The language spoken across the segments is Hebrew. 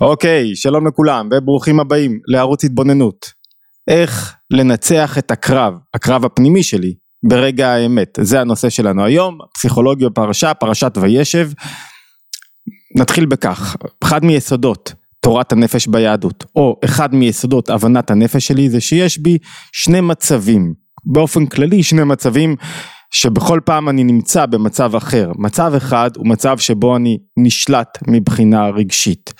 אוקיי, שלום לכולם וברוכים הבאים לערוץ התבוננות. איך לנצח את הקרב, הקרב הפנימי שלי, ברגע האמת. זה הנושא שלנו היום, פסיכולוגיה פרשה, פרשת וישב. נתחיל בכך, אחד מיסודות תורת הנפש ביהדות, או אחד מיסודות הבנת הנפש שלי, זה שיש בי שני מצבים, באופן כללי שני מצבים שבכל פעם אני נמצא במצב אחר. מצב אחד הוא מצב שבו אני נשלט מבחינה רגשית.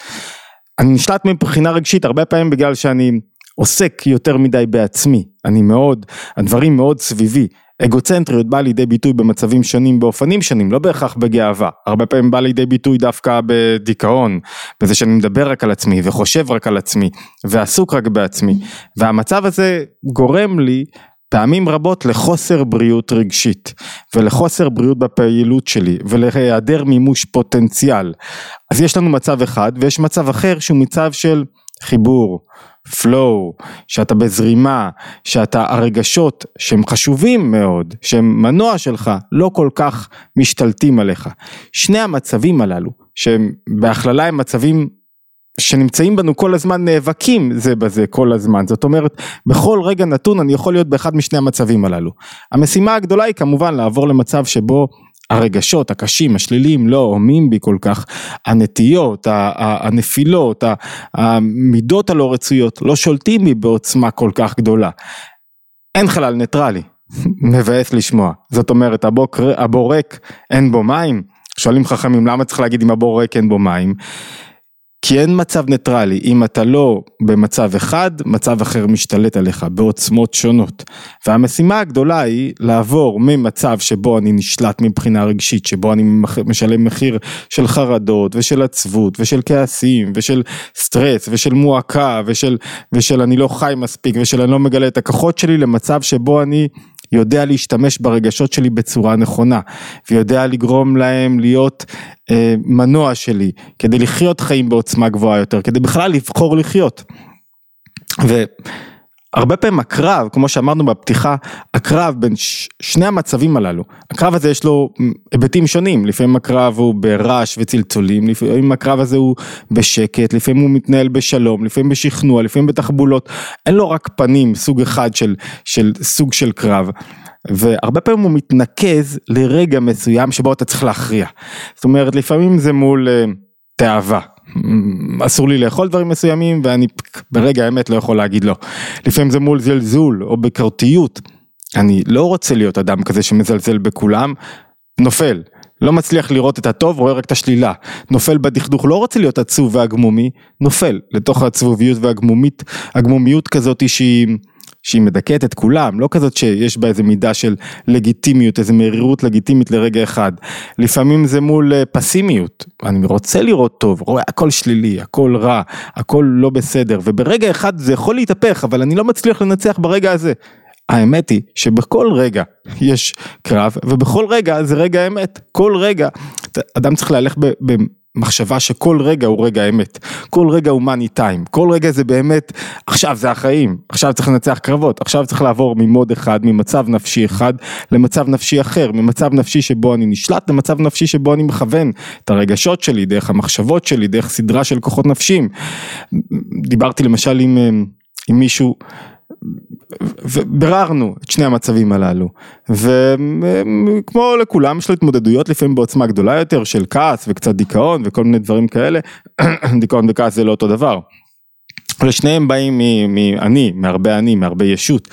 אני נשלט מבחינה רגשית הרבה פעמים בגלל שאני עוסק יותר מדי בעצמי, אני מאוד, הדברים מאוד סביבי, אגוצנטריות באה לידי ביטוי במצבים שונים באופנים שונים, לא בהכרח בגאווה, הרבה פעמים בא לידי ביטוי דווקא בדיכאון, בזה שאני מדבר רק על עצמי וחושב רק על עצמי ועסוק רק בעצמי, והמצב הזה גורם לי פעמים רבות לחוסר בריאות רגשית ולחוסר בריאות בפעילות שלי ולהיעדר מימוש פוטנציאל. אז יש לנו מצב אחד ויש מצב אחר שהוא מצב של חיבור, flow, שאתה בזרימה, שאתה הרגשות שהם חשובים מאוד, שהם מנוע שלך, לא כל כך משתלטים עליך. שני המצבים הללו, שהם בהכללה הם מצבים שנמצאים בנו כל הזמן נאבקים זה בזה כל הזמן. זאת אומרת בכל רגע נתון אני יכול להיות באחד משני המצבים הללו. המשימה הגדולה היא כמובן לעבור למצב שבו הרגשות הקשים השליליים לא הומים בי כל כך הנטיות הנפילות המידות הלא רצויות לא שולטים בי בעוצמה כל כך גדולה. אין חלל ניטרלי. מבאס לשמוע. זאת אומרת הבור ריק אין בו מים. שואלים חכמים למה צריך להגיד אם הבור ריק אין בו מים כי אין מצב ניטרלי, אם אתה לא במצב אחד, מצב אחר משתלט עליך בעוצמות שונות. והמשימה הגדולה היא לעבור ממצב שבו אני נשלט מבחינה רגשית, שבו אני משלם מחיר של חרדות ושל עצבות ושל כעסים ושל סטרס ושל מועקה ושל, ושל אני לא חי מספיק ושל אני לא מגלה את הכוחות שלי למצב שבו אני יודע להשתמש ברגשות שלי בצורה נכונה ויודע לגרום להם להיות אה, מנוע שלי כדי לחיות חיים בעוצמה גבוהה יותר, כדי בכלל לבחור לחיות. והרבה פעמים הקרב, כמו שאמרנו בפתיחה, הקרב בין ש- שני המצבים הללו, הקרב הזה יש לו היבטים שונים, לפעמים הקרב הוא ברעש וצלצולים, לפעמים הקרב הזה הוא בשקט, לפעמים הוא מתנהל בשלום, לפעמים בשכנוע, לפעמים בתחבולות, אין לו רק פנים, סוג אחד של, של סוג של קרב. והרבה פעמים הוא מתנקז לרגע מסוים שבו אתה צריך להכריע. זאת אומרת לפעמים זה מול uh, תאווה. אסור לי לאכול דברים מסוימים ואני ברגע האמת לא יכול להגיד לא. לפעמים זה מול זלזול או ביקורתיות. אני לא רוצה להיות אדם כזה שמזלזל בכולם, נופל. לא מצליח לראות את הטוב, רואה רק את השלילה. נופל בדכדוך, לא רוצה להיות עצוב והגמומי, נופל לתוך העצבוביות והגמומית, הגמומיות כזאת שהיא... שהיא מדכאת את כולם, לא כזאת שיש בה איזה מידה של לגיטימיות, איזה מרירות לגיטימית לרגע אחד. לפעמים זה מול אה, פסימיות, אני רוצה לראות טוב, רואה הכל שלילי, הכל רע, הכל לא בסדר, וברגע אחד זה יכול להתהפך, אבל אני לא מצליח לנצח ברגע הזה. האמת היא שבכל רגע יש קרב ובכל רגע זה רגע אמת, כל רגע אדם צריך להלך מחשבה שכל רגע הוא רגע אמת, כל רגע הוא מאני טיים, כל רגע זה באמת, עכשיו זה החיים, עכשיו צריך לנצח קרבות, עכשיו צריך לעבור ממוד אחד, ממצב נפשי אחד למצב נפשי אחר, ממצב נפשי שבו אני נשלט למצב נפשי שבו אני מכוון את הרגשות שלי, דרך המחשבות שלי, דרך סדרה של כוחות נפשיים. דיברתי למשל עם, אה, עם מישהו וביררנו את שני המצבים הללו. וכמו לכולם יש לו התמודדויות לפעמים בעוצמה גדולה יותר של כעס וקצת דיכאון וכל מיני דברים כאלה. דיכאון וכעס זה לא אותו דבר. לשניהם באים מאני, מהרבה אני, מהרבה ישות.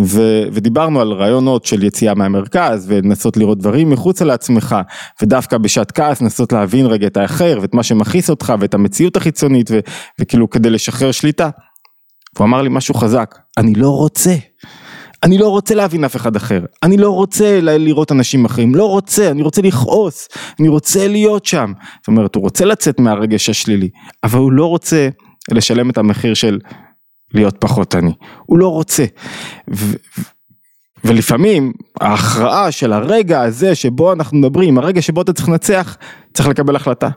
ו, ודיברנו על רעיונות של יציאה מהמרכז ולנסות לראות דברים מחוץ לעצמך ודווקא בשעת כעס לנסות להבין רגע את האחר ואת מה שמכעיס אותך ואת המציאות החיצונית ו, וכאילו כדי לשחרר שליטה והוא אמר לי משהו חזק, אני לא רוצה. אני לא רוצה להבין אף אחד אחר, אני לא רוצה לראות אנשים אחרים, לא רוצה, אני רוצה לכעוס, אני רוצה להיות שם. זאת אומרת, הוא רוצה לצאת מהרגש השלילי, אבל הוא לא רוצה לשלם את המחיר של להיות פחות אני, הוא לא רוצה. ולפעמים ההכרעה של הרגע הזה שבו אנחנו מדברים, הרגע שבו אתה צריך לנצח, צריך לקבל החלטה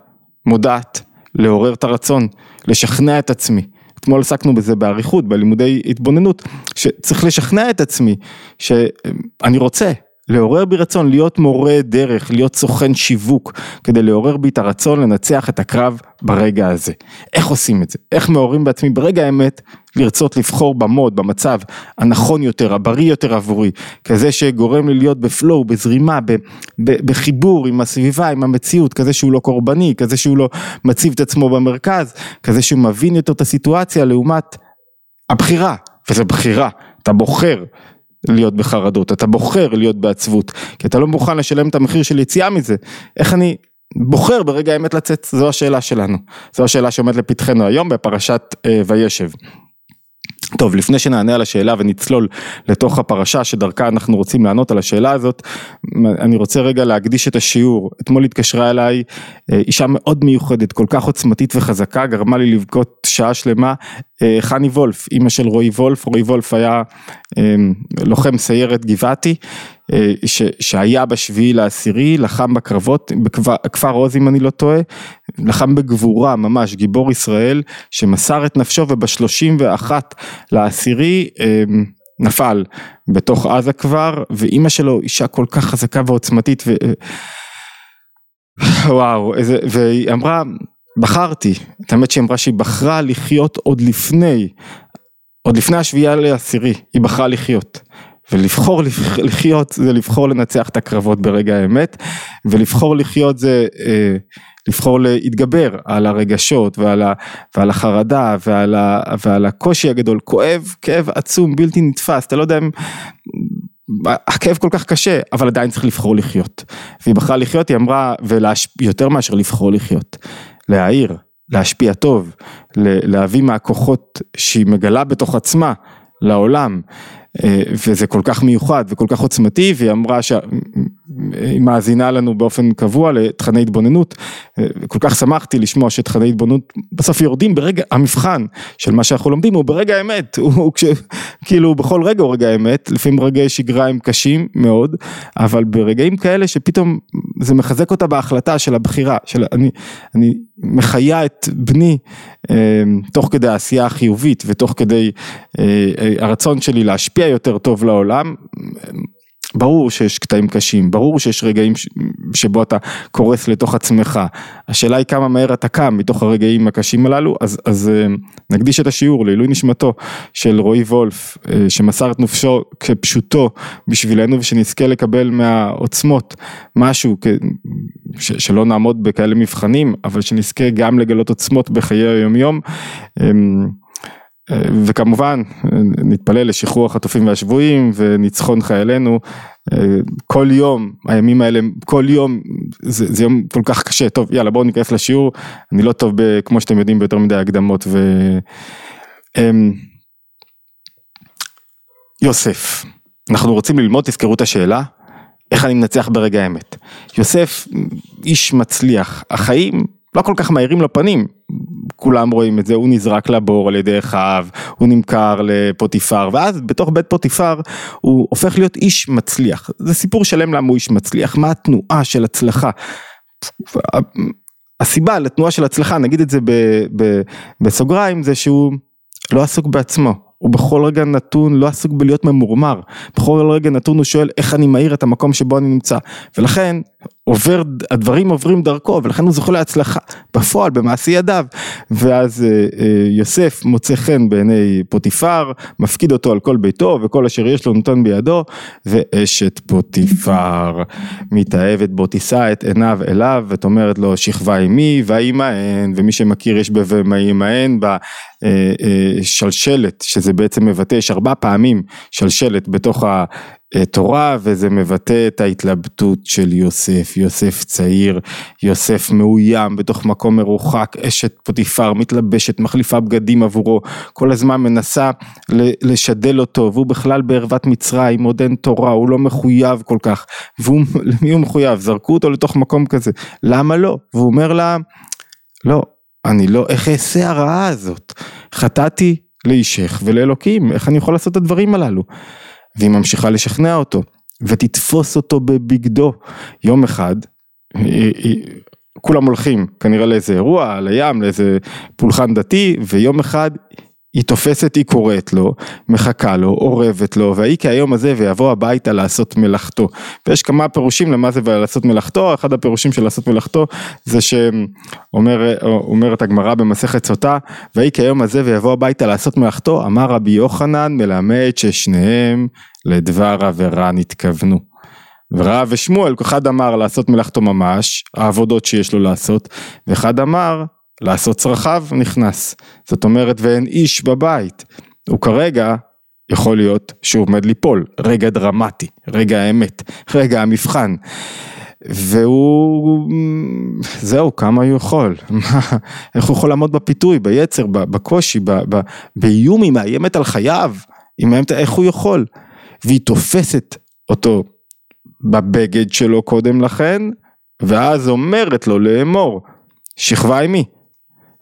מודעת, לעורר את הרצון, לשכנע את עצמי. אתמול עסקנו בזה באריכות, בלימודי התבוננות, שצריך לשכנע את עצמי שאני רוצה, לעורר בי רצון להיות מורה דרך, להיות סוכן שיווק, כדי לעורר בי את הרצון לנצח את הקרב ברגע הזה. איך עושים את זה? איך מעוררים בעצמי ברגע האמת לרצות לבחור במוד, במצב הנכון יותר, הבריא יותר עבורי, כזה שגורם לי להיות בפלואו, בזרימה, ב, ב, בחיבור עם הסביבה, עם המציאות, כזה שהוא לא קורבני, כזה שהוא לא מציב את עצמו במרכז, כזה שהוא מבין יותר את הסיטואציה לעומת הבחירה, וזו בחירה, אתה בוחר. להיות בחרדות, אתה בוחר להיות בעצבות, כי אתה לא מוכן לשלם את המחיר של יציאה מזה. איך אני בוחר ברגע האמת לצאת? זו השאלה שלנו. זו השאלה שעומדת לפתחנו היום בפרשת אה, וישב. טוב, לפני שנענה על השאלה ונצלול לתוך הפרשה שדרכה אנחנו רוצים לענות על השאלה הזאת, אני רוצה רגע להקדיש את השיעור. אתמול התקשרה אליי אה, אישה מאוד מיוחדת, כל כך עוצמתית וחזקה, גרמה לי לבכות שעה שלמה, אה, חני וולף, אימא של רועי וולף, רועי וולף היה אה, לוחם סיירת גבעתי, ש, שהיה בשביעי לעשירי, לחם בקרבות, בכפר עוז אם אני לא טועה, לחם בגבורה ממש, גיבור ישראל, שמסר את נפשו ובשלושים ואחת לעשירי נפל בתוך עזה כבר, ואימא שלו אישה כל כך חזקה ועוצמתית, ו... וואו, איזה, והיא אמרה, בחרתי, את האמת שהיא אמרה שהיא בחרה לחיות עוד לפני, עוד לפני השביעייה לעשירי, היא בחרה לחיות. ולבחור לחיות זה לבחור לנצח את הקרבות ברגע האמת, ולבחור לחיות זה אה, לבחור להתגבר על הרגשות ועל, ה, ועל החרדה ועל, ה, ועל הקושי הגדול, כואב, כאב עצום, בלתי נתפס, אתה לא יודע אם... הכאב כל כך קשה, אבל עדיין צריך לבחור לחיות. והיא בחרה לחיות, היא אמרה, ויותר מאשר לבחור לחיות, להעיר, להשפיע טוב, להביא מהכוחות שהיא מגלה בתוך עצמה לעולם. אה, וזה כל כך מיוחד וכל כך עוצמתי והיא אמרה שהיא מאזינה לנו באופן קבוע לתכני התבוננות כל כך שמחתי לשמוע שתכני התבוננות בסוף יורדים ברגע המבחן של מה שאנחנו לומדים הוא ברגע האמת הוא כש, כאילו בכל רגע הוא רגע האמת לפעמים רגעי שגרה הם קשים מאוד אבל ברגעים כאלה שפתאום זה מחזק אותה בהחלטה של הבחירה של אני, אני מחיה את בני אה, תוך כדי העשייה החיובית ותוך כדי אה, הרצון שלי להשפיע יותר טוב לעולם, ברור שיש קטעים קשים, ברור שיש רגעים. שבו אתה קורס לתוך עצמך, השאלה היא כמה מהר אתה קם מתוך הרגעים הקשים הללו, אז, אז אה, נקדיש את השיעור לעילוי נשמתו של רועי וולף, אה, שמסר את נפשו כפשוטו בשבילנו ושנזכה לקבל מהעוצמות משהו, ש... שלא נעמוד בכאלה מבחנים, אבל שנזכה גם לגלות עוצמות בחיי היומיום. אמ, וכמובן נתפלל לשחרור החטופים והשבויים וניצחון חיילינו. כל יום הימים האלה כל יום זה, זה יום כל כך קשה. טוב יאללה בואו ניכנס לשיעור. אני לא טוב ב, כמו שאתם יודעים ביותר מדי הקדמות ו... אמ, יוסף אנחנו רוצים ללמוד תזכרו את השאלה איך אני מנצח ברגע האמת? יוסף איש מצליח. החיים לא כל כך מהירים לפנים, כולם רואים את זה, הוא נזרק לבור על ידי אחיו, הוא נמכר לפוטיפר, ואז בתוך בית פוטיפר הוא הופך להיות איש מצליח. זה סיפור שלם למה הוא איש מצליח, מה התנועה של הצלחה. הסיבה לתנועה של הצלחה, נגיד את זה ב, ב, בסוגריים, זה שהוא לא עסוק בעצמו, הוא בכל רגע נתון לא עסוק בלהיות ממורמר, בכל רגע נתון הוא שואל איך אני מאיר את המקום שבו אני נמצא, ולכן עובר, הדברים עוברים דרכו ולכן הוא זוכה להצלחה. בפועל במעשי ידיו. ואז אה, אה, יוסף מוצא חן בעיני פוטיפר מפקיד אותו על כל ביתו וכל אשר יש לו נותן בידו ואשת פוטיפר. מתאהבת בו תישא את עיניו אליו ותאמרת לו שכבה עמי וימאן ומי שמכיר יש בוימאן בשלשלת אה, שזה בעצם מבטא יש ארבע פעמים שלשלת בתוך ה... תורה וזה מבטא את ההתלבטות של יוסף, יוסף צעיר, יוסף מאוים בתוך מקום מרוחק, אשת פוטיפר מתלבשת, מחליפה בגדים עבורו, כל הזמן מנסה לשדל אותו והוא בכלל בערוות מצרים, עוד אין תורה, הוא לא מחויב כל כך, ולמי הוא מחויב? זרקו אותו לתוך מקום כזה, למה לא? והוא אומר לה, לא, אני לא, איך אעשה הרעה הזאת? חטאתי לאישך ולאלוקים, איך אני יכול לעשות את הדברים הללו? והיא ממשיכה לשכנע אותו, ותתפוס אותו בבגדו. יום אחד, כולם הולכים כנראה לאיזה אירוע, לים, לאיזה פולחן דתי, ויום אחד היא תופסת, היא קוראת לו, מחכה לו, אורבת לו, והיא כהיום הזה ויבוא הביתה לעשות מלאכתו. ויש כמה פירושים למה זה לעשות מלאכתו, אחד הפירושים של לעשות מלאכתו זה שאומרת הגמרא במסכת סוטה, ויהי כהיום הזה ויבוא הביתה לעשות מלאכתו, אמר רבי יוחנן מלמד ששניהם לדבר עבירה נתכוונו. ורב ושמואל, אחד אמר לעשות מלאכתו ממש, העבודות שיש לו לעשות, ואחד אמר לעשות צרכיו נכנס. זאת אומרת ואין איש בבית. הוא כרגע יכול להיות שהוא עומד ליפול, רגע דרמטי, רגע האמת, רגע המבחן. והוא, זהו, כמה הוא יכול, איך הוא יכול לעמוד בפיתוי, ביצר, בקושי, באיום, היא מאיימת על חייו, היא מאיימת, איך הוא יכול? והיא תופסת אותו בבגד שלו קודם לכן, ואז אומרת לו לאמור, שכבה עימי.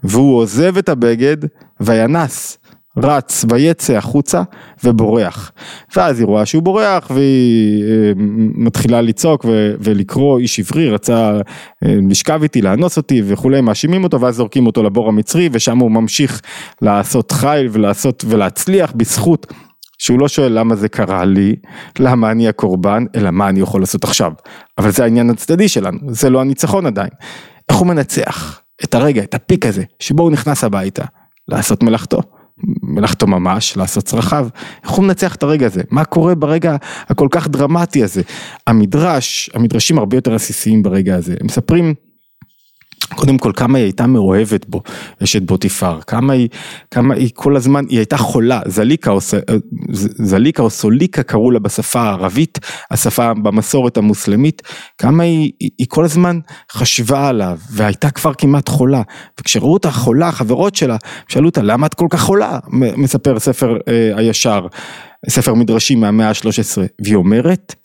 והוא עוזב את הבגד וינס, רץ ויצא החוצה ובורח. ואז היא רואה שהוא בורח והיא אה, מתחילה לצעוק ולקרוא איש עברי, רצה אה, לשכב איתי, לאנוס אותי וכולי, מאשימים אותו ואז זורקים אותו לבור המצרי ושם הוא ממשיך לעשות חיל ולעשות ולהצליח בזכות שהוא לא שואל למה זה קרה לי, למה אני הקורבן, אלא מה אני יכול לעשות עכשיו. אבל זה העניין הצדדי שלנו, זה לא הניצחון עדיין. איך הוא מנצח את הרגע, את הפיק הזה, שבו הוא נכנס הביתה, לעשות מלאכתו. מלאכתו ממש, לעשות צרכיו, איך הוא מנצח את הרגע הזה, מה קורה ברגע הכל כך דרמטי הזה. המדרש, המדרשים הרבה יותר עסיסיים ברגע הזה, הם מספרים קודם כל כמה היא הייתה מאוהבת בו, אשת בוטיפר, כמה היא, כמה היא כל הזמן, היא הייתה חולה, זליקה או, זליקה או סוליקה קראו לה בשפה הערבית, השפה במסורת המוסלמית, כמה היא, היא, היא כל הזמן חשבה עליו והייתה כבר כמעט חולה, וכשראו אותה חולה, החברות שלה, שאלו אותה למה את כל כך חולה, מספר ספר אה, הישר, ספר מדרשים מהמאה ה-13, והיא אומרת,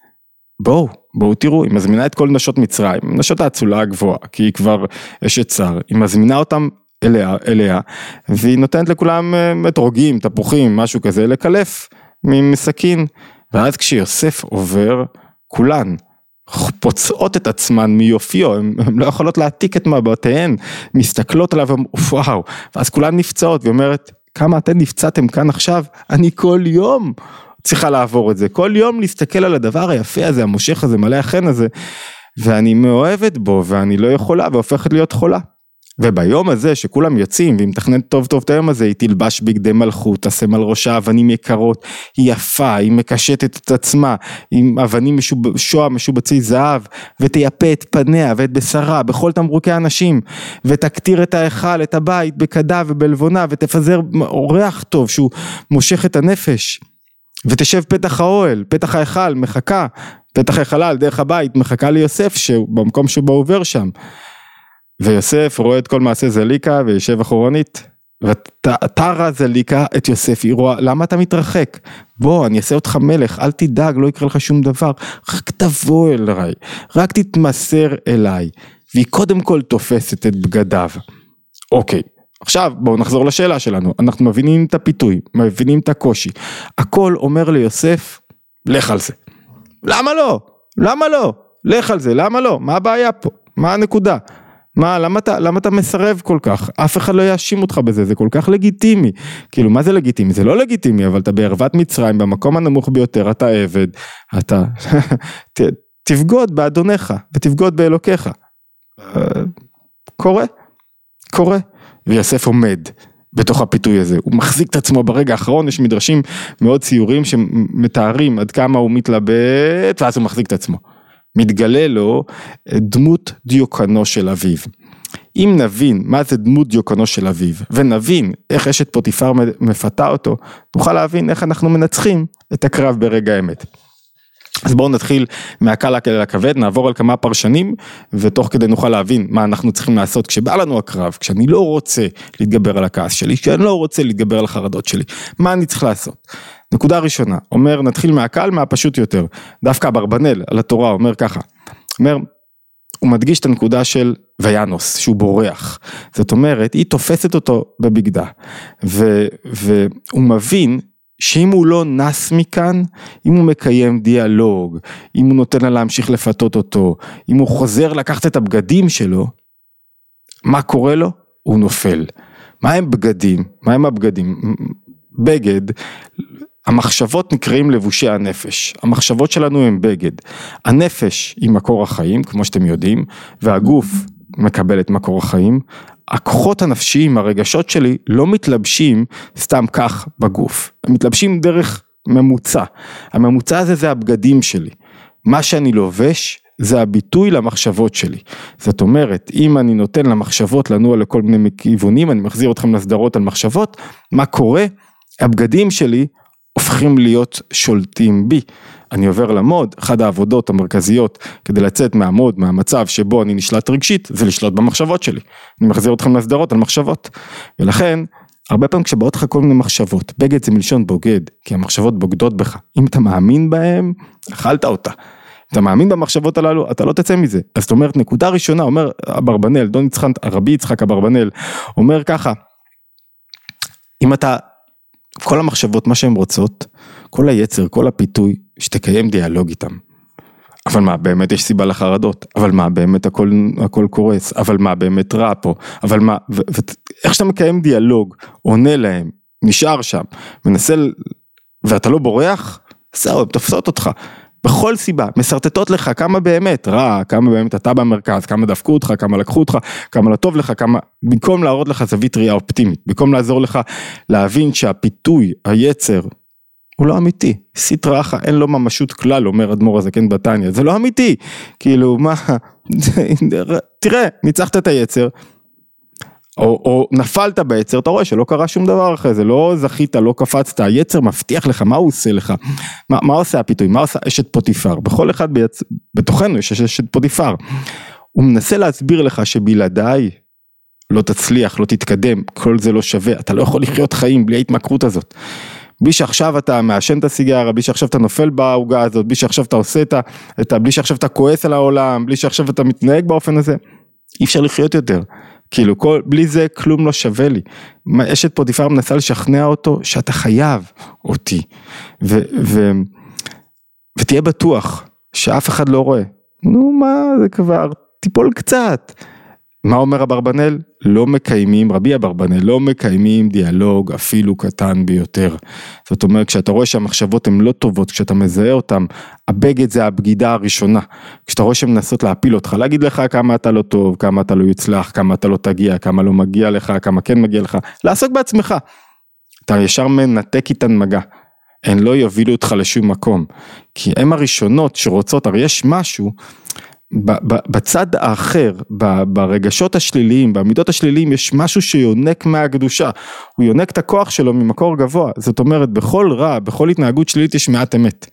בואו, בואו תראו, היא מזמינה את כל נשות מצרים, נשות האצולה הגבוהה, כי היא כבר אשת שר, היא מזמינה אותם אליה, אליה, והיא נותנת לכולם אה, אתרוגים, תפוחים, משהו כזה, לקלף מסכין, ואז כשיוסף עובר, כולן פוצעות את עצמן מיופיו, הן לא יכולות להעתיק את מבטיהן, מסתכלות עליו, וואו, ואז כולן נפצעות, והיא אומרת, כמה אתן נפצעתם כאן עכשיו, אני כל יום צריכה לעבור את זה. כל יום להסתכל על הדבר היפה הזה, המושך הזה, מלא החן הזה, ואני מאוהבת בו, ואני לא יכולה, והופכת להיות חולה. וביום הזה שכולם יוצאים והיא מתכננת טוב טוב את היום הזה היא תלבש בגדי מלכות, תשים על ראשה אבנים יקרות, היא יפה, היא מקשטת את עצמה עם אבנים משוב... שואה משובצי זהב ותייפה את פניה ואת בשרה בכל תמרוקי הנשים ותקטיר את ההיכל, את הבית בכדה ובלבונה ותפזר אורח טוב שהוא מושך את הנפש ותשב פתח האוהל, פתח ההיכל, מחכה, פתח החלל, דרך הבית, מחכה ליוסף במקום שבו עובר שם. ויוסף רואה את כל מעשה זליקה ויושב אחורנית. ותרא זליקה את יוסף, היא רואה, למה אתה מתרחק? בוא, אני אעשה אותך מלך, אל תדאג, לא יקרה לך שום דבר, רק תבוא אליי, רק תתמסר אליי. והיא קודם כל תופסת את בגדיו. אוקיי, עכשיו בואו נחזור לשאלה שלנו, אנחנו מבינים את הפיתוי, מבינים את הקושי, הכל אומר ליוסף, לך על זה. למה לא? למה לא? לך על זה, למה לא? מה הבעיה פה? מה הנקודה? מה, למה אתה, למה אתה מסרב כל כך? אף אחד לא יאשים אותך בזה, זה כל כך לגיטימי. כאילו, מה זה לגיטימי? זה לא לגיטימי, אבל אתה בערוות מצרים, במקום הנמוך ביותר, אתה עבד, אתה... תבגוד באדונך, ותבגוד באלוקיך. אה, קורה, קורה. ויוסף עומד בתוך הפיתוי הזה, הוא מחזיק את עצמו ברגע האחרון, יש מדרשים מאוד ציורים שמתארים עד כמה הוא מתלבט ואז הוא מחזיק את עצמו. מתגלה לו דמות דיוקנו של אביו. אם נבין מה זה דמות דיוקנו של אביו, ונבין איך אשת פוטיפר מפתה אותו, נוכל להבין איך אנחנו מנצחים את הקרב ברגע האמת. אז בואו נתחיל מהקל אל הכבד, נעבור על כמה פרשנים ותוך כדי נוכל להבין מה אנחנו צריכים לעשות כשבא לנו הקרב, כשאני לא רוצה להתגבר על הכעס שלי, כשאני לא רוצה להתגבר על החרדות שלי, מה אני צריך לעשות? נקודה ראשונה, אומר נתחיל מהקל מהפשוט יותר, דווקא אברבנאל על התורה אומר ככה, אומר הוא מדגיש את הנקודה של ויאנוס, שהוא בורח. זאת אומרת, היא תופסת אותו בבגדה, והוא מבין שאם הוא לא נס מכאן, אם הוא מקיים דיאלוג, אם הוא נותן לה להמשיך לפתות אותו, אם הוא חוזר לקחת את הבגדים שלו, מה קורה לו? הוא נופל. מה הם בגדים? מה הם הבגדים? בגד, המחשבות נקראים לבושי הנפש, המחשבות שלנו הם בגד, הנפש היא מקור החיים כמו שאתם יודעים והגוף מקבל את מקור החיים, הכוחות הנפשיים, הרגשות שלי לא מתלבשים סתם כך בגוף, הם מתלבשים דרך ממוצע, הממוצע הזה זה הבגדים שלי, מה שאני לובש זה הביטוי למחשבות שלי. זאת אומרת, אם אני נותן למחשבות לנוע לכל מיני כיוונים, אני מחזיר אתכם לסדרות על מחשבות, מה קורה? הבגדים שלי הופכים להיות שולטים בי. אני עובר למוד, אחת העבודות המרכזיות כדי לצאת מהמוד, מהמצב שבו אני נשלט רגשית, זה לשלוט במחשבות שלי. אני מחזיר אתכם לסדרות על מחשבות. ולכן, הרבה פעמים כשבאות לך כל מיני מחשבות, בגד זה מלשון בוגד, כי המחשבות בוגדות בך. אם אתה מאמין בהם, אכלת אותה. אתה מאמין במחשבות הללו, אתה לא תצא מזה. אז זאת אומרת, נקודה ראשונה, אומר אברבנאל, דון יצחק, רבי יצחק אברבנאל, אומר ככה, אם אתה, כל המחשבות, מה שהן רוצות, כל היצר, כל הפיתוי, שתקיים דיאלוג איתם. אבל מה, באמת יש סיבה לחרדות? אבל מה, באמת הכל, הכל קורס? אבל מה, באמת רע פה? אבל מה, ואיך שאתה מקיים דיאלוג, עונה להם, נשאר שם, מנסה, ואתה לא בורח, זהו, הן תופסות אותך. בכל סיבה, משרטטות לך כמה באמת רע, כמה באמת אתה במרכז, כמה דפקו אותך, כמה לקחו אותך, כמה לא טוב לך, כמה, במקום להראות לך זווית ראייה אופטימית, במקום לעזור לך להבין שהפיתוי, היצר, הוא לא אמיתי, סטרא אחא אין לו ממשות כלל, אומר אדמו"ר הזקן בתניא, זה לא אמיתי, כאילו מה, תראה, ניצחת את היצר, או, או נפלת ביצר, אתה רואה שלא קרה שום דבר אחרי זה, לא זכית, לא קפצת, היצר מבטיח לך, מה הוא עושה לך? מה, מה עושה הפיתוי? מה עושה אשת פוטיפר? בכל אחד ביצ... בתוכנו יש אשת פוטיפר. הוא מנסה להסביר לך שבלעדיי לא תצליח, לא תתקדם, כל זה לא שווה, אתה לא יכול לחיות חיים בלי ההתמכרות הזאת. בלי שעכשיו אתה מעשן את הסיגריה, בלי שעכשיו אתה נופל בעוגה הזאת, בלי שעכשיו אתה עושה את ה... בלי שעכשיו אתה כועס על העולם, בלי שעכשיו אתה מתנהג באופן הזה, אי אפשר לחיות יותר. כאילו כל, בלי זה כלום לא שווה לי. אשת פוטיפר מנסה לשכנע אותו שאתה חייב אותי. ו, ו, ותהיה בטוח שאף אחד לא רואה. נו מה זה כבר, תיפול קצת. מה אומר אברבנאל? לא מקיימים, רבי אברבנאל, לא מקיימים דיאלוג אפילו קטן ביותר. זאת אומרת, כשאתה רואה שהמחשבות הן לא טובות, כשאתה מזהה אותן, הבגד זה הבגידה הראשונה. כשאתה רואה שהן מנסות להפיל אותך, להגיד לך כמה אתה לא טוב, כמה אתה לא יוצלח, כמה אתה לא תגיע, כמה לא מגיע לך, כמה כן מגיע לך, לעסוק בעצמך. אתה ישר מנתק איתן מגע. הן לא יובילו אותך לשום מקום. כי הן הראשונות שרוצות, הרי יש משהו בצד האחר, ברגשות השליליים, במידות השליליים, יש משהו שיונק מהקדושה, הוא יונק את הכוח שלו ממקור גבוה, זאת אומרת בכל רע, בכל התנהגות שלילית יש מעט אמת.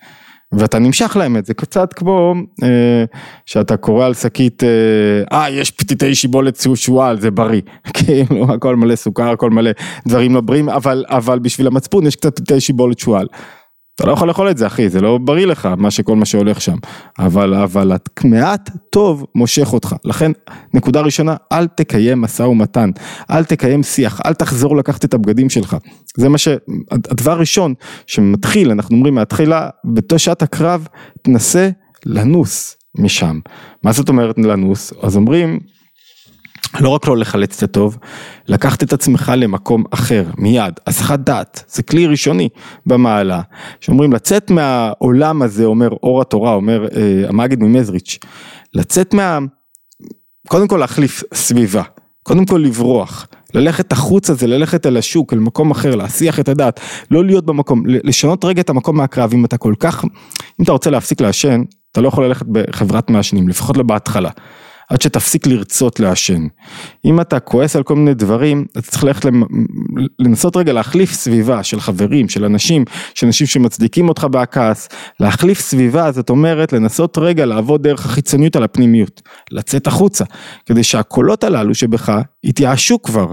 ואתה נמשך לאמת, זה קצת כמו אה, שאתה קורא על שקית, אה, אה יש פתיתי שיבולת שועל, זה בריא, כאילו הכל מלא סוכר, הכל מלא דברים לא בריאים, אבל, אבל בשביל המצפון יש קצת פתיתי שיבולת שועל. אתה לא יכול לאכול את זה אחי, זה לא בריא לך, מה שכל מה שהולך שם, אבל, אבל מעט טוב מושך אותך, לכן נקודה ראשונה, אל תקיים משא ומתן, אל תקיים שיח, אל תחזור לקחת את הבגדים שלך, זה מה ש... הדבר הראשון שמתחיל, אנחנו אומרים מהתחילה, בתושעת הקרב, תנסה לנוס משם, מה זאת אומרת לנוס? אז אומרים לא רק לא לחלץ את הטוב, לקחת את עצמך למקום אחר, מיד, הסחת דעת, זה כלי ראשוני במעלה, שאומרים לצאת מהעולם הזה, אומר אור התורה, אומר אה, המגיד ממזריץ', לצאת מה... קודם כל להחליף סביבה, קודם כל לברוח, ללכת החוצה זה ללכת אל השוק, אל מקום אחר, להסיח את הדעת, לא להיות במקום, לשנות רגע את המקום מהקרב, אם אתה כל כך, אם אתה רוצה להפסיק לעשן, אתה לא יכול ללכת בחברת מעשנים, לפחות לא בהתחלה. עד שתפסיק לרצות לעשן. אם אתה כועס על כל מיני דברים, אתה צריך ללכת לנסות רגע להחליף סביבה של חברים, של אנשים, של אנשים שמצדיקים אותך בכעס, להחליף סביבה זאת אומרת לנסות רגע לעבוד דרך החיצוניות על הפנימיות, לצאת החוצה, כדי שהקולות הללו שבך יתייאשו כבר.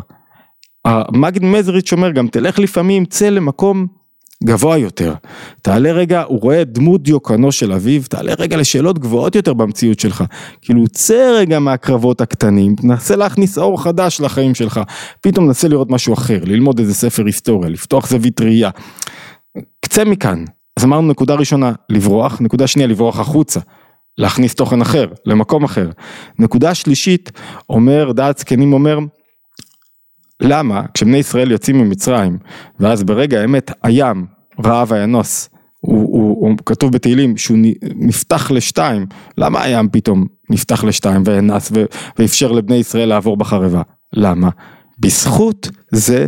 המגיד מזריץ' אומר גם תלך לפעמים, צא למקום גבוה יותר. תעלה רגע, הוא רואה דמות דיוקנו של אביו, תעלה רגע לשאלות גבוהות יותר במציאות שלך. כאילו צא רגע מהקרבות הקטנים, תנסה להכניס אור חדש לחיים שלך. פתאום נסה לראות משהו אחר, ללמוד איזה ספר היסטוריה, לפתוח זווית ראייה. קצה מכאן. אז אמרנו נקודה ראשונה, לברוח, נקודה שנייה, לברוח החוצה. להכניס תוכן אחר, למקום אחר. נקודה שלישית, אומר, דעת זקנים אומר, למה כשבני ישראל יוצאים ממצרים, ואז ברגע האמת הים, רעב הינוס, הוא, הוא, הוא כתוב בתהילים שהוא נפתח לשתיים, למה הים פתאום נפתח לשתיים ואנס ואפשר לבני ישראל לעבור בחרבה? למה? בזכות זה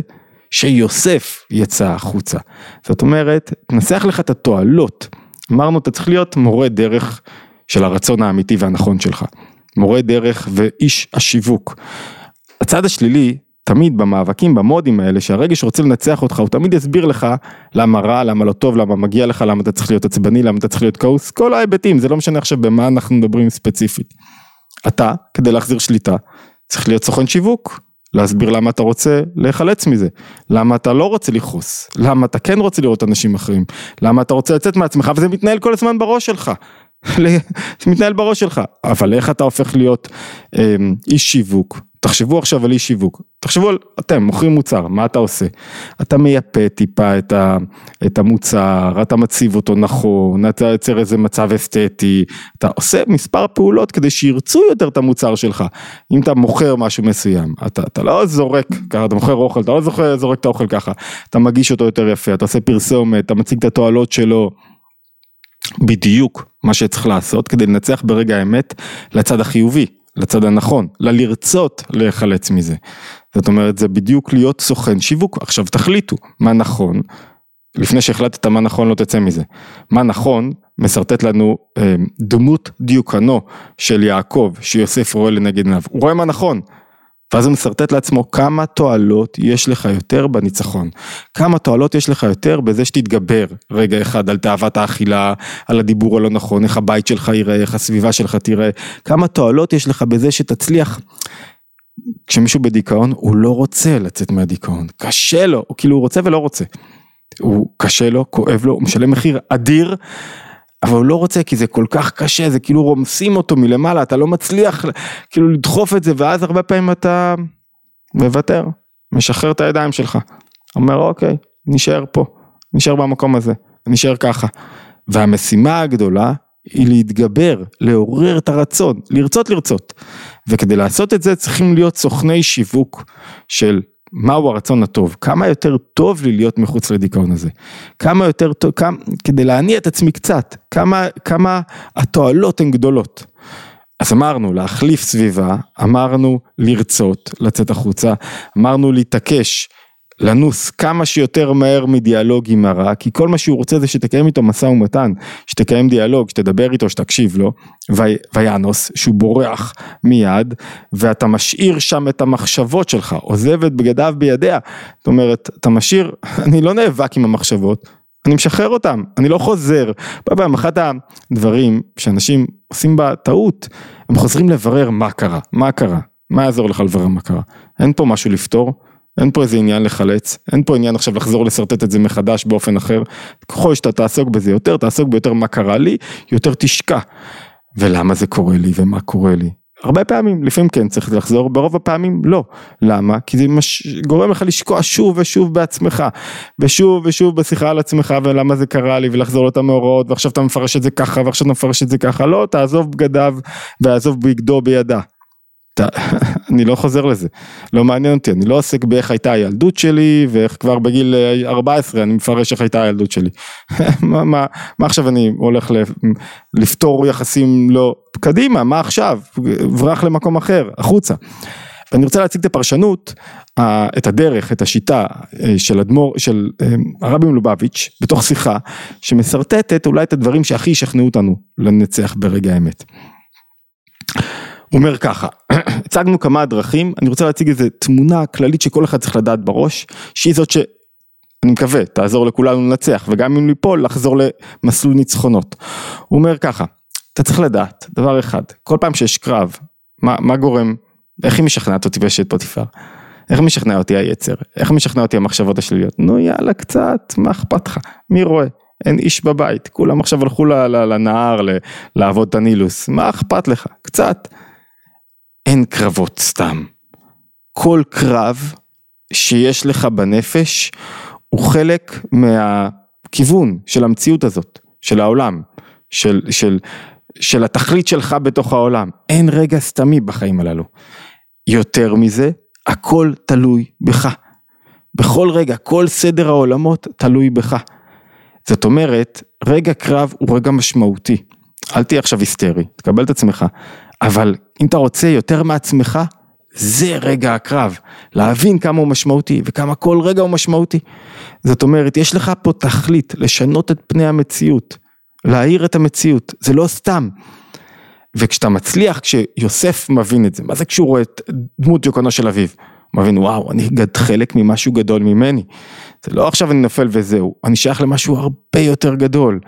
שיוסף יצא החוצה. זאת אומרת, תנסח לך את התועלות. אמרנו, אתה צריך להיות מורה דרך של הרצון האמיתי והנכון שלך. מורה דרך ואיש השיווק. הצד השלילי, תמיד במאבקים, במודים האלה, שהרגע שרוצה לנצח אותך, הוא תמיד יסביר לך למה רע, למה לא טוב, למה מגיע לך, למה אתה צריך להיות עצבני, למה אתה צריך להיות כעוס, כל ההיבטים, זה לא משנה עכשיו במה אנחנו מדברים ספציפית. אתה, כדי להחזיר שליטה, צריך להיות סוכן שיווק, להסביר למה אתה רוצה להיחלץ מזה, למה אתה לא רוצה לכעוס, למה אתה כן רוצה לראות אנשים אחרים, למה אתה רוצה לצאת מעצמך וזה מתנהל כל הזמן בראש שלך. זה מתנהל בראש שלך, אבל איך אתה הופך להיות אה, איש שיווק, תחשבו עכשיו על איש שיווק, תחשבו על, אתם מוכרים מוצר, מה אתה עושה? אתה מייפה טיפה את, ה, את המוצר, אתה מציב אותו נכון, אתה יוצר איזה מצב אסתטי, אתה עושה מספר פעולות כדי שירצו יותר את המוצר שלך. אם אתה מוכר משהו מסוים, אתה, אתה לא זורק, ככה אתה מוכר אוכל, אתה לא זוכר, זורק את האוכל ככה, אתה מגיש אותו יותר יפה, אתה עושה פרסומת, אתה מציג את התועלות שלו. בדיוק מה שצריך לעשות כדי לנצח ברגע האמת לצד החיובי. לצד הנכון, ללרצות להיחלץ מזה. זאת אומרת, זה בדיוק להיות סוכן שיווק. עכשיו תחליטו מה נכון, לפני שהחלטת מה נכון לא תצא מזה. מה נכון, משרטט לנו אה, דמות דיוקנו של יעקב, שיוסף רואה לנגד עיניו. הוא רואה מה נכון, ואז הוא משרטט לעצמו כמה תועלות יש לך יותר בניצחון. כמה תועלות יש לך יותר בזה שתתגבר רגע אחד על תאוות האכילה, על הדיבור הלא נכון, איך הבית שלך ייראה, איך הסביבה שלך תיראה. כמה תועלות יש לך בזה שתצליח. כשמישהו בדיכאון הוא לא רוצה לצאת מהדיכאון, קשה לו, הוא כאילו הוא רוצה ולא רוצה. הוא קשה לו, כואב לו, הוא משלם מחיר אדיר אבל הוא לא רוצה כי זה כל כך קשה, זה כאילו רומסים אותו מלמעלה, אתה לא מצליח כאילו לדחוף את זה, ואז הרבה פעמים אתה מוותר, משחרר את הידיים שלך. אומר אוקיי, נשאר פה, נשאר במקום הזה, נשאר ככה. והמשימה הגדולה היא להתגבר, לעורר את הרצון, לרצות לרצות. וכדי לעשות את זה צריכים להיות סוכני שיווק של מהו הרצון הטוב, כמה יותר טוב לי להיות מחוץ לדיכאון הזה, כמה יותר טוב, כמה, כדי להניע את עצמי קצת, כמה, כמה התועלות הן גדולות. אז אמרנו להחליף סביבה, אמרנו לרצות, לצאת החוצה, אמרנו להתעקש לנוס כמה שיותר מהר מדיאלוג עם הרע, כי כל מה שהוא רוצה זה שתקיים איתו משא ומתן, שתקיים דיאלוג, שתדבר איתו, שתקשיב לו, ויאנוס, שהוא בורח מיד, ואתה משאיר שם את המחשבות שלך, עוזב את בגדיו בידיה, זאת אומרת, אתה משאיר, אני לא נאבק עם המחשבות, אני משחרר אותם, אני לא חוזר. פעם אחת הדברים שאנשים עושים בה טעות, הם חוזרים לברר מה קרה, מה קרה, מה יעזור לך לברר מה קרה, אין פה משהו לפתור. אין פה איזה עניין לחלץ, אין פה עניין עכשיו לחזור לשרטט את זה מחדש באופן אחר. ככל שאתה תעסוק בזה יותר, תעסוק ביותר מה קרה לי, יותר תשקע. ולמה זה קורה לי ומה קורה לי. הרבה פעמים, לפעמים כן צריך לחזור, ברוב הפעמים לא. למה? כי זה מש... גורם לך לשקוע שוב ושוב בעצמך, ושוב ושוב בשיחה על עצמך ולמה זה קרה לי, ולחזור לאותם מאורעות, ועכשיו אתה מפרש את זה ככה, ועכשיו אתה מפרש את זה ככה, לא, תעזוב בגדיו, ועזוב בגדו בידה. אני לא חוזר לזה, לא מעניין אותי, אני לא עוסק באיך הייתה הילדות שלי ואיך כבר בגיל 14 אה, אני מפרש איך הייתה הילדות שלי. מה, מה, מה עכשיו אני הולך לפתור יחסים לא, קדימה, מה עכשיו, ברח למקום אחר, החוצה. ואני רוצה להציג את הפרשנות, את הדרך, את השיטה אה, של אדמו"ר, של אה, הרבי מלובביץ', בתוך שיחה, שמשרטטת אולי את הדברים שהכי ישכנעו אותנו לנצח ברגע האמת. אומר ככה, הצגנו כמה דרכים, אני רוצה להציג איזה תמונה כללית שכל אחד צריך לדעת בראש, שהיא זאת שאני מקווה, תעזור לכולנו לנצח, וגם אם ליפול, לחזור למסלול ניצחונות. הוא אומר ככה, אתה צריך לדעת, דבר אחד, כל פעם שיש קרב, מה, מה גורם, איך היא משכנעת אותי באשת פוטיפר? איך משכנע אותי היצר? איך משכנע אותי המחשבות השליליות? נו יאללה קצת, מה אכפת לך? מי רואה? אין איש בבית, כולם עכשיו הלכו לנהר לעבוד את הנילוס, מה אכפת לך? קצת. אין קרבות סתם. כל קרב שיש לך בנפש הוא חלק מהכיוון של המציאות הזאת, של העולם, של, של, של התכלית שלך בתוך העולם. אין רגע סתמי בחיים הללו. יותר מזה, הכל תלוי בך. בכל רגע, כל סדר העולמות תלוי בך. זאת אומרת, רגע קרב הוא רגע משמעותי. אל תהיה עכשיו היסטרי, תקבל את עצמך, אבל אם אתה רוצה יותר מעצמך, זה רגע הקרב, להבין כמה הוא משמעותי וכמה כל רגע הוא משמעותי. זאת אומרת, יש לך פה תכלית לשנות את פני המציאות, להאיר את המציאות, זה לא סתם. וכשאתה מצליח, כשיוסף מבין את זה, מה זה כשהוא רואה את דמות דיוקנו של אביו? הוא מבין, וואו, אני חלק ממשהו גדול ממני. זה לא עכשיו אני נופל וזהו, אני שייך למשהו הרבה יותר גדול.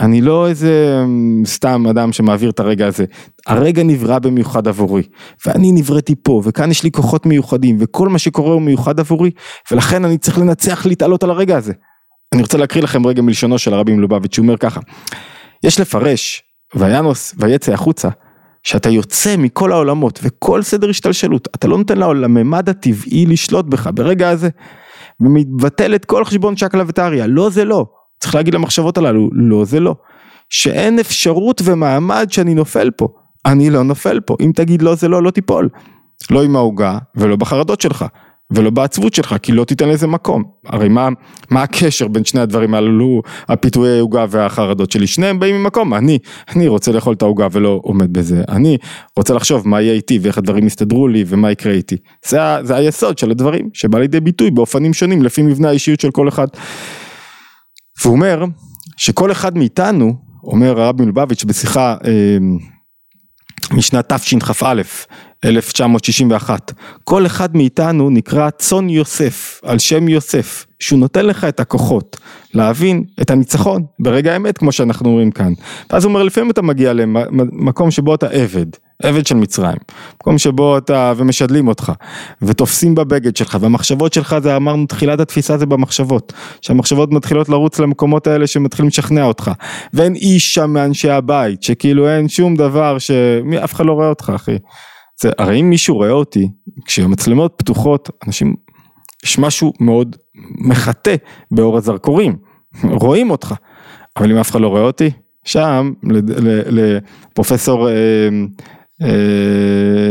אני לא איזה אמ, סתם אדם שמעביר את הרגע הזה. הרגע נברא במיוחד עבורי, ואני נבראתי פה, וכאן יש לי כוחות מיוחדים, וכל מה שקורה הוא מיוחד עבורי, ולכן אני צריך לנצח להתעלות על הרגע הזה. אני רוצה להקריא לכם רגע מלשונו של הרבי מלובביץ', שהוא אומר ככה, יש לפרש, וינוס ויצא החוצה, שאתה יוצא מכל העולמות וכל סדר השתלשלות, אתה לא נותן לממד הטבעי לשלוט בך ברגע הזה. ומבטל את כל חשבון שקלא וטריא, לא זה לא, צריך להגיד למחשבות הללו, לא זה לא, שאין אפשרות ומעמד שאני נופל פה, אני לא נופל פה, אם תגיד לא זה לא, לא תיפול, לא עם העוגה ולא בחרדות שלך, ולא בעצבות שלך, כי לא תיתן לזה מקום. הרי מה, מה הקשר בין שני הדברים הללו, הפיתויי העוגה והחרדות שלי? שניהם באים ממקום, אני, אני רוצה לאכול את העוגה ולא עומד בזה, אני רוצה לחשוב מה יהיה איתי ואיך הדברים יסתדרו לי ומה יקרה איתי. זה, זה היסוד של הדברים, שבא לידי ביטוי באופנים שונים לפי מבנה האישיות של כל אחד. והוא אומר שכל אחד מאיתנו, אומר הרבי מלובביץ' בשיחה אה, משנת תשכ"א 1961. כל אחד מאיתנו נקרא צאן יוסף, על שם יוסף, שהוא נותן לך את הכוחות להבין את הניצחון ברגע האמת, כמו שאנחנו אומרים כאן. ואז הוא אומר, לפעמים אתה מגיע למקום שבו אתה עבד, עבד של מצרים, מקום שבו אתה, ומשדלים אותך, ותופסים בבגד שלך, והמחשבות שלך זה אמרנו, תחילת התפיסה זה במחשבות, שהמחשבות מתחילות לרוץ למקומות האלה שמתחילים לשכנע אותך, ואין איש שם מאנשי הבית, שכאילו אין שום דבר שאף אחד לא רואה אותך אחי. זה, הרי אם מישהו רואה אותי, כשהמצלמות פתוחות, אנשים, יש משהו מאוד מחטא באור הזרקורים, רואים אותך, אבל אם אף אחד לא רואה אותי, שם לפרופסור אה,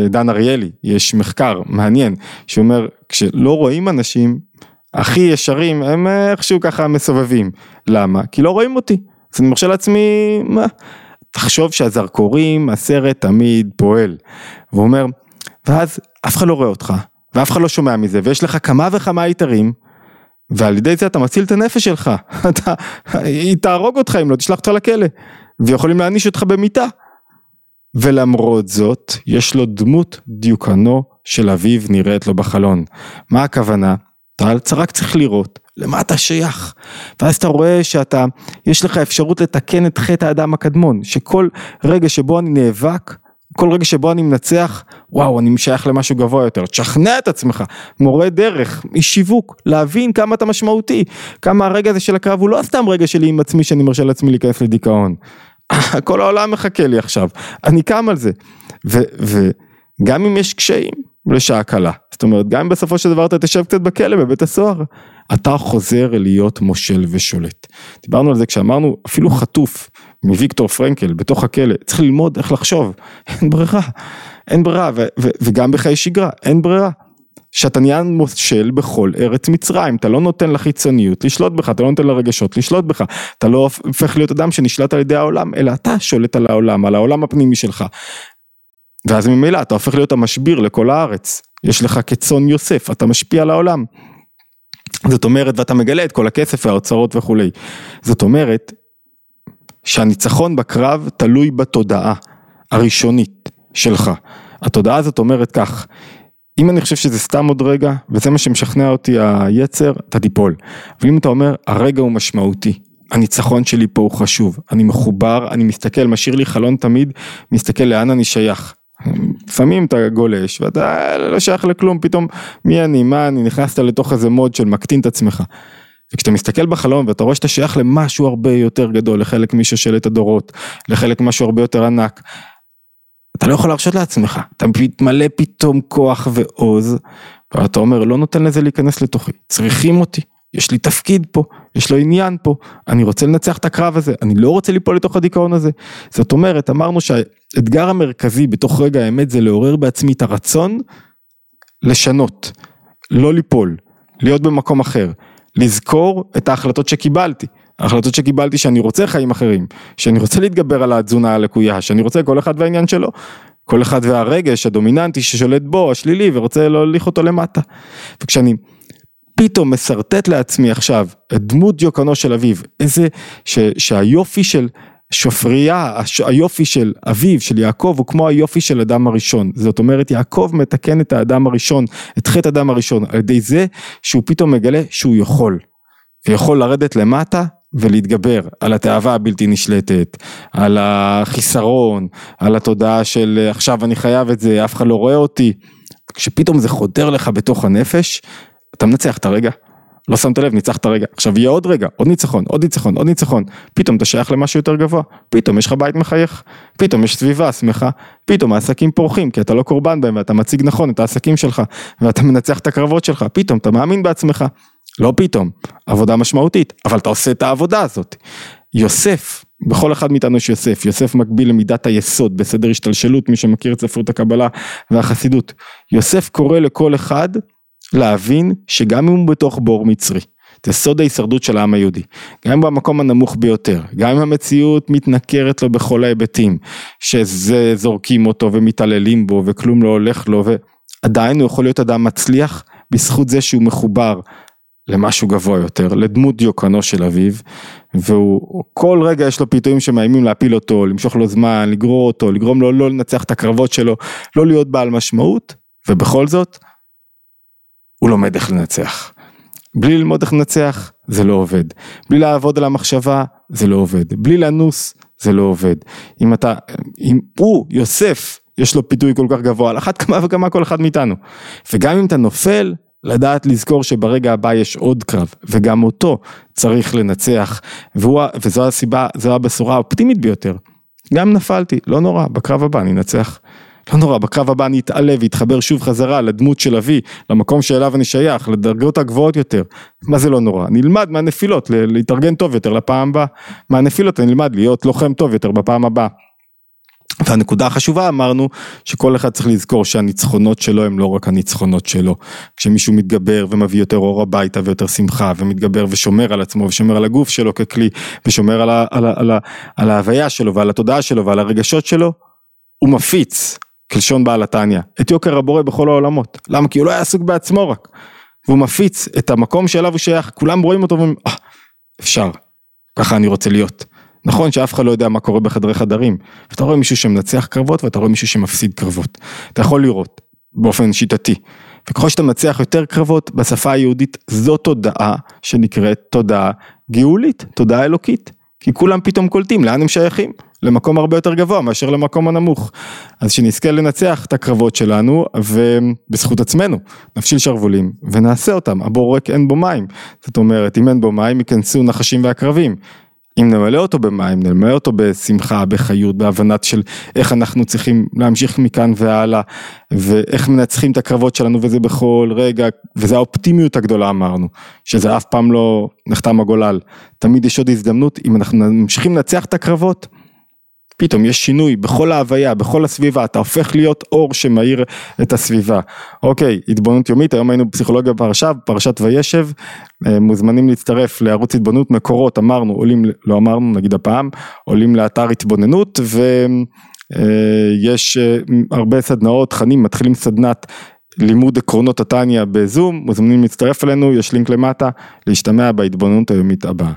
דן אריאלי, יש מחקר מעניין, שאומר, כשלא רואים אנשים, הכי ישרים, הם איכשהו ככה מסובבים. למה? כי לא רואים אותי. אז אני מרשה לעצמי, מה? תחשוב שהזרקורים, הסרט תמיד פועל. והוא אומר, ואז אף אחד לא רואה אותך, ואף אחד לא שומע מזה, ויש לך כמה וכמה יתרים, ועל ידי זה אתה מציל את הנפש שלך, אתה, היא תהרוג אותך אם לא תשלח אותך לכלא, ויכולים להעניש אותך במיטה. ולמרות זאת, יש לו דמות דיוקנו של אביו נראית לו בחלון. מה הכוונה? אתה רק צריך לראות למה אתה שייך. ואז אתה רואה שאתה, יש לך אפשרות לתקן את חטא האדם הקדמון, שכל רגע שבו אני נאבק, כל רגע שבו אני מנצח, וואו, אני משייך למשהו גבוה יותר. תשכנע את עצמך, מורה דרך, איש שיווק, להבין כמה אתה משמעותי, כמה הרגע הזה של הקרב הוא לא סתם רגע שלי עם עצמי שאני מרשה לעצמי להיכנס לדיכאון. כל העולם מחכה לי עכשיו, אני קם על זה. וגם אם יש קשיים, לשעה קלה. זאת אומרת, גם אם בסופו של דבר אתה תשב קצת בכלא בבית הסוהר, אתה חוזר להיות מושל ושולט. דיברנו על זה כשאמרנו, אפילו חטוף מוויקטור פרנקל בתוך הכלא, צריך ללמוד איך לחשוב, אין ברירה, אין ברירה, וגם בחיי שגרה, אין ברירה. שאתה נהיה מושל בכל ארץ מצרים, אתה לא נותן לחיצוניות לשלוט בך, אתה לא נותן לרגשות לשלוט בך, אתה לא הופך להיות אדם שנשלט על ידי העולם, אלא אתה שולט על העולם, על העולם הפנימי שלך. ואז ממילא אתה הופך להיות המשביר לכל הארץ, יש לך כצאן יוסף, אתה משפיע על העולם. זאת אומרת, ואתה מגלה את כל הכסף והאוצרות וכולי. זאת אומרת, שהניצחון בקרב תלוי בתודעה הראשונית שלך. התודעה הזאת אומרת כך, אם אני חושב שזה סתם עוד רגע, וזה מה שמשכנע אותי היצר, אתה תיפול. ואם אתה אומר, הרגע הוא משמעותי, הניצחון שלי פה הוא חשוב, אני מחובר, אני מסתכל, משאיר לי חלון תמיד, מסתכל לאן אני שייך. לפעמים אתה גולש ואתה לא שייך לכלום, פתאום מי אני, מה אני, נכנסת לתוך איזה מוד של מקטין את עצמך. וכשאתה מסתכל בחלום ואתה רואה שאתה שייך למשהו הרבה יותר גדול, לחלק משושלת הדורות, לחלק משהו הרבה יותר ענק, אתה לא יכול להרשות לעצמך, אתה מתמלא פתאום כוח ועוז, ואתה אומר לא נותן לזה להיכנס לתוכי, צריכים אותי, יש לי תפקיד פה, יש לו עניין פה, אני רוצה לנצח את הקרב הזה, אני לא רוצה ליפול לתוך הדיכאון הזה. זאת אומרת, אמרנו שהאתגר המרכזי בתוך רגע האמת זה לעורר בעצמי את הרצון לשנות, לא ליפול, להיות במקום אחר, לזכור את ההחלטות שקיבלתי. ההחלטות שקיבלתי שאני רוצה חיים אחרים, שאני רוצה להתגבר על התזונה הלקויה, שאני רוצה כל אחד והעניין שלו, כל אחד והרגש הדומיננטי ששולט בו, השלילי, ורוצה להוליך אותו למטה. וכשאני פתאום משרטט לעצמי עכשיו את דמות דיוקנו של אביו, איזה, ש, שהיופי של שופריה, היופי של אביו, של יעקב, הוא כמו היופי של אדם הראשון. זאת אומרת, יעקב מתקן את האדם הראשון, את חטא אדם הראשון, על ידי זה שהוא פתאום מגלה שהוא יכול. ויכול לרדת למטה ולהתגבר על התאווה הבלתי נשלטת, על החיסרון, על התודעה של עכשיו אני חייב את זה, אף אחד לא רואה אותי. כשפתאום זה חודר לך בתוך הנפש, אתה מנצח את הרגע. לא שמת לב, ניצחת רגע. עכשיו יהיה עוד רגע, עוד ניצחון, עוד ניצחון, עוד ניצחון. פתאום אתה שייך למשהו יותר גבוה. פתאום יש לך בית מחייך. פתאום יש סביבה שמחה. פתאום העסקים פורחים, כי אתה לא קורבן בהם ואתה מציג נכון את העסקים שלך. ואתה מנצח את הקרבות שלך. פתאום אתה מאמין בעצמך. לא פתאום, עבודה משמעותית, אבל אתה עושה את העבודה הזאת. יוסף, בכל אחד מאיתנו יש יוסף, יוסף מקביל למידת היסוד בסדר השתלשלות, מי שמכיר את ספרות הקבלה והחסידות. יוסף קורא לכל אחד להבין שגם אם הוא בתוך בור מצרי, זה סוד ההישרדות של העם היהודי, גם אם במקום הנמוך ביותר, גם אם המציאות מתנכרת לו בכל ההיבטים, שזה זורקים אותו ומתעללים בו וכלום לא הולך לו, ועדיין הוא יכול להיות אדם מצליח בזכות זה שהוא מחובר למשהו גבוה יותר, לדמות דיוקנו של אביו, והוא כל רגע יש לו פיתויים שמאיימים להפיל אותו, למשוך לו זמן, לגרור אותו, לגרום לו לא לנצח את הקרבות שלו, לא להיות בעל משמעות, ובכל זאת, הוא לומד איך לנצח. בלי ללמוד איך לנצח, זה לא עובד. בלי לעבוד על המחשבה, זה לא עובד. בלי לנוס, זה לא עובד. אם אתה, אם הוא, יוסף, יש לו פיתוי כל כך גבוה, על אחת כמה וכמה כל אחד מאיתנו. וגם אם אתה נופל, לדעת לזכור שברגע הבא יש עוד קרב, וגם אותו צריך לנצח, והוא, וזו הסיבה, זו הבשורה האופטימית ביותר. גם נפלתי, לא נורא, בקרב הבא אני אנצח. לא נורא, בקרב הבא אני אתעלה ואתחבר שוב חזרה לדמות של אבי, למקום שאליו אני שייך, לדרגות הגבוהות יותר. מה זה לא נורא? נלמד מהנפילות, להתארגן טוב יותר לפעם הבאה. מהנפילות אני נלמד להיות לוחם טוב יותר בפעם הבאה. והנקודה החשובה אמרנו שכל אחד צריך לזכור שהניצחונות שלו הם לא רק הניצחונות שלו. כשמישהו מתגבר ומביא יותר אור הביתה ויותר שמחה ומתגבר ושומר על עצמו ושומר על הגוף שלו ככלי ושומר על, ה, על, ה, על, ה, על ההוויה שלו ועל התודעה שלו ועל הרגשות שלו, הוא מפיץ, כלשון בעל התניא, את יוקר הבורא בכל העולמות. למה? כי הוא לא היה עסוק בעצמו רק. והוא מפיץ את המקום שאליו הוא שייך, כולם רואים אותו ואומרים, אה, אפשר, ככה אני רוצה להיות. נכון שאף אחד לא יודע מה קורה בחדרי חדרים, ואתה רואה מישהו שמנצח קרבות ואתה רואה מישהו שמפסיד קרבות. אתה יכול לראות באופן שיטתי. וככל שאתה מנצח יותר קרבות בשפה היהודית זו תודעה שנקראת תודעה גאולית, תודעה אלוקית. כי כולם פתאום קולטים לאן הם שייכים, למקום הרבה יותר גבוה מאשר למקום הנמוך. אז שנזכה לנצח את הקרבות שלנו ובזכות עצמנו, נפשיל שרוולים ונעשה אותם, הבור ריק אין בו מים. זאת אומרת אם אין בו מים ייכנסו נחשים ועקרבים. אם נמלא אותו במים, נמלא אותו בשמחה, בחיות, בהבנת של איך אנחנו צריכים להמשיך מכאן והלאה, ואיך מנצחים את הקרבות שלנו וזה בכל רגע, וזה האופטימיות הגדולה אמרנו, שזה אף פעם לא נחתם הגולל, תמיד יש עוד הזדמנות, אם אנחנו ממשיכים לנצח את הקרבות, פתאום יש שינוי בכל ההוויה, בכל הסביבה, אתה הופך להיות אור שמאיר את הסביבה. אוקיי, התבוננות יומית, היום היינו בפסיכולוגיה פרשה, פרשת וישב, אה, מוזמנים להצטרף לערוץ התבוננות מקורות, אמרנו, עולים, לא אמרנו, נגיד הפעם, עולים לאתר התבוננות ויש אה, הרבה סדנאות, תכנים, מתחילים סדנת לימוד עקרונות התניא בזום, מוזמנים להצטרף אלינו, יש לינק למטה, להשתמע בהתבוננות היומית הבאה.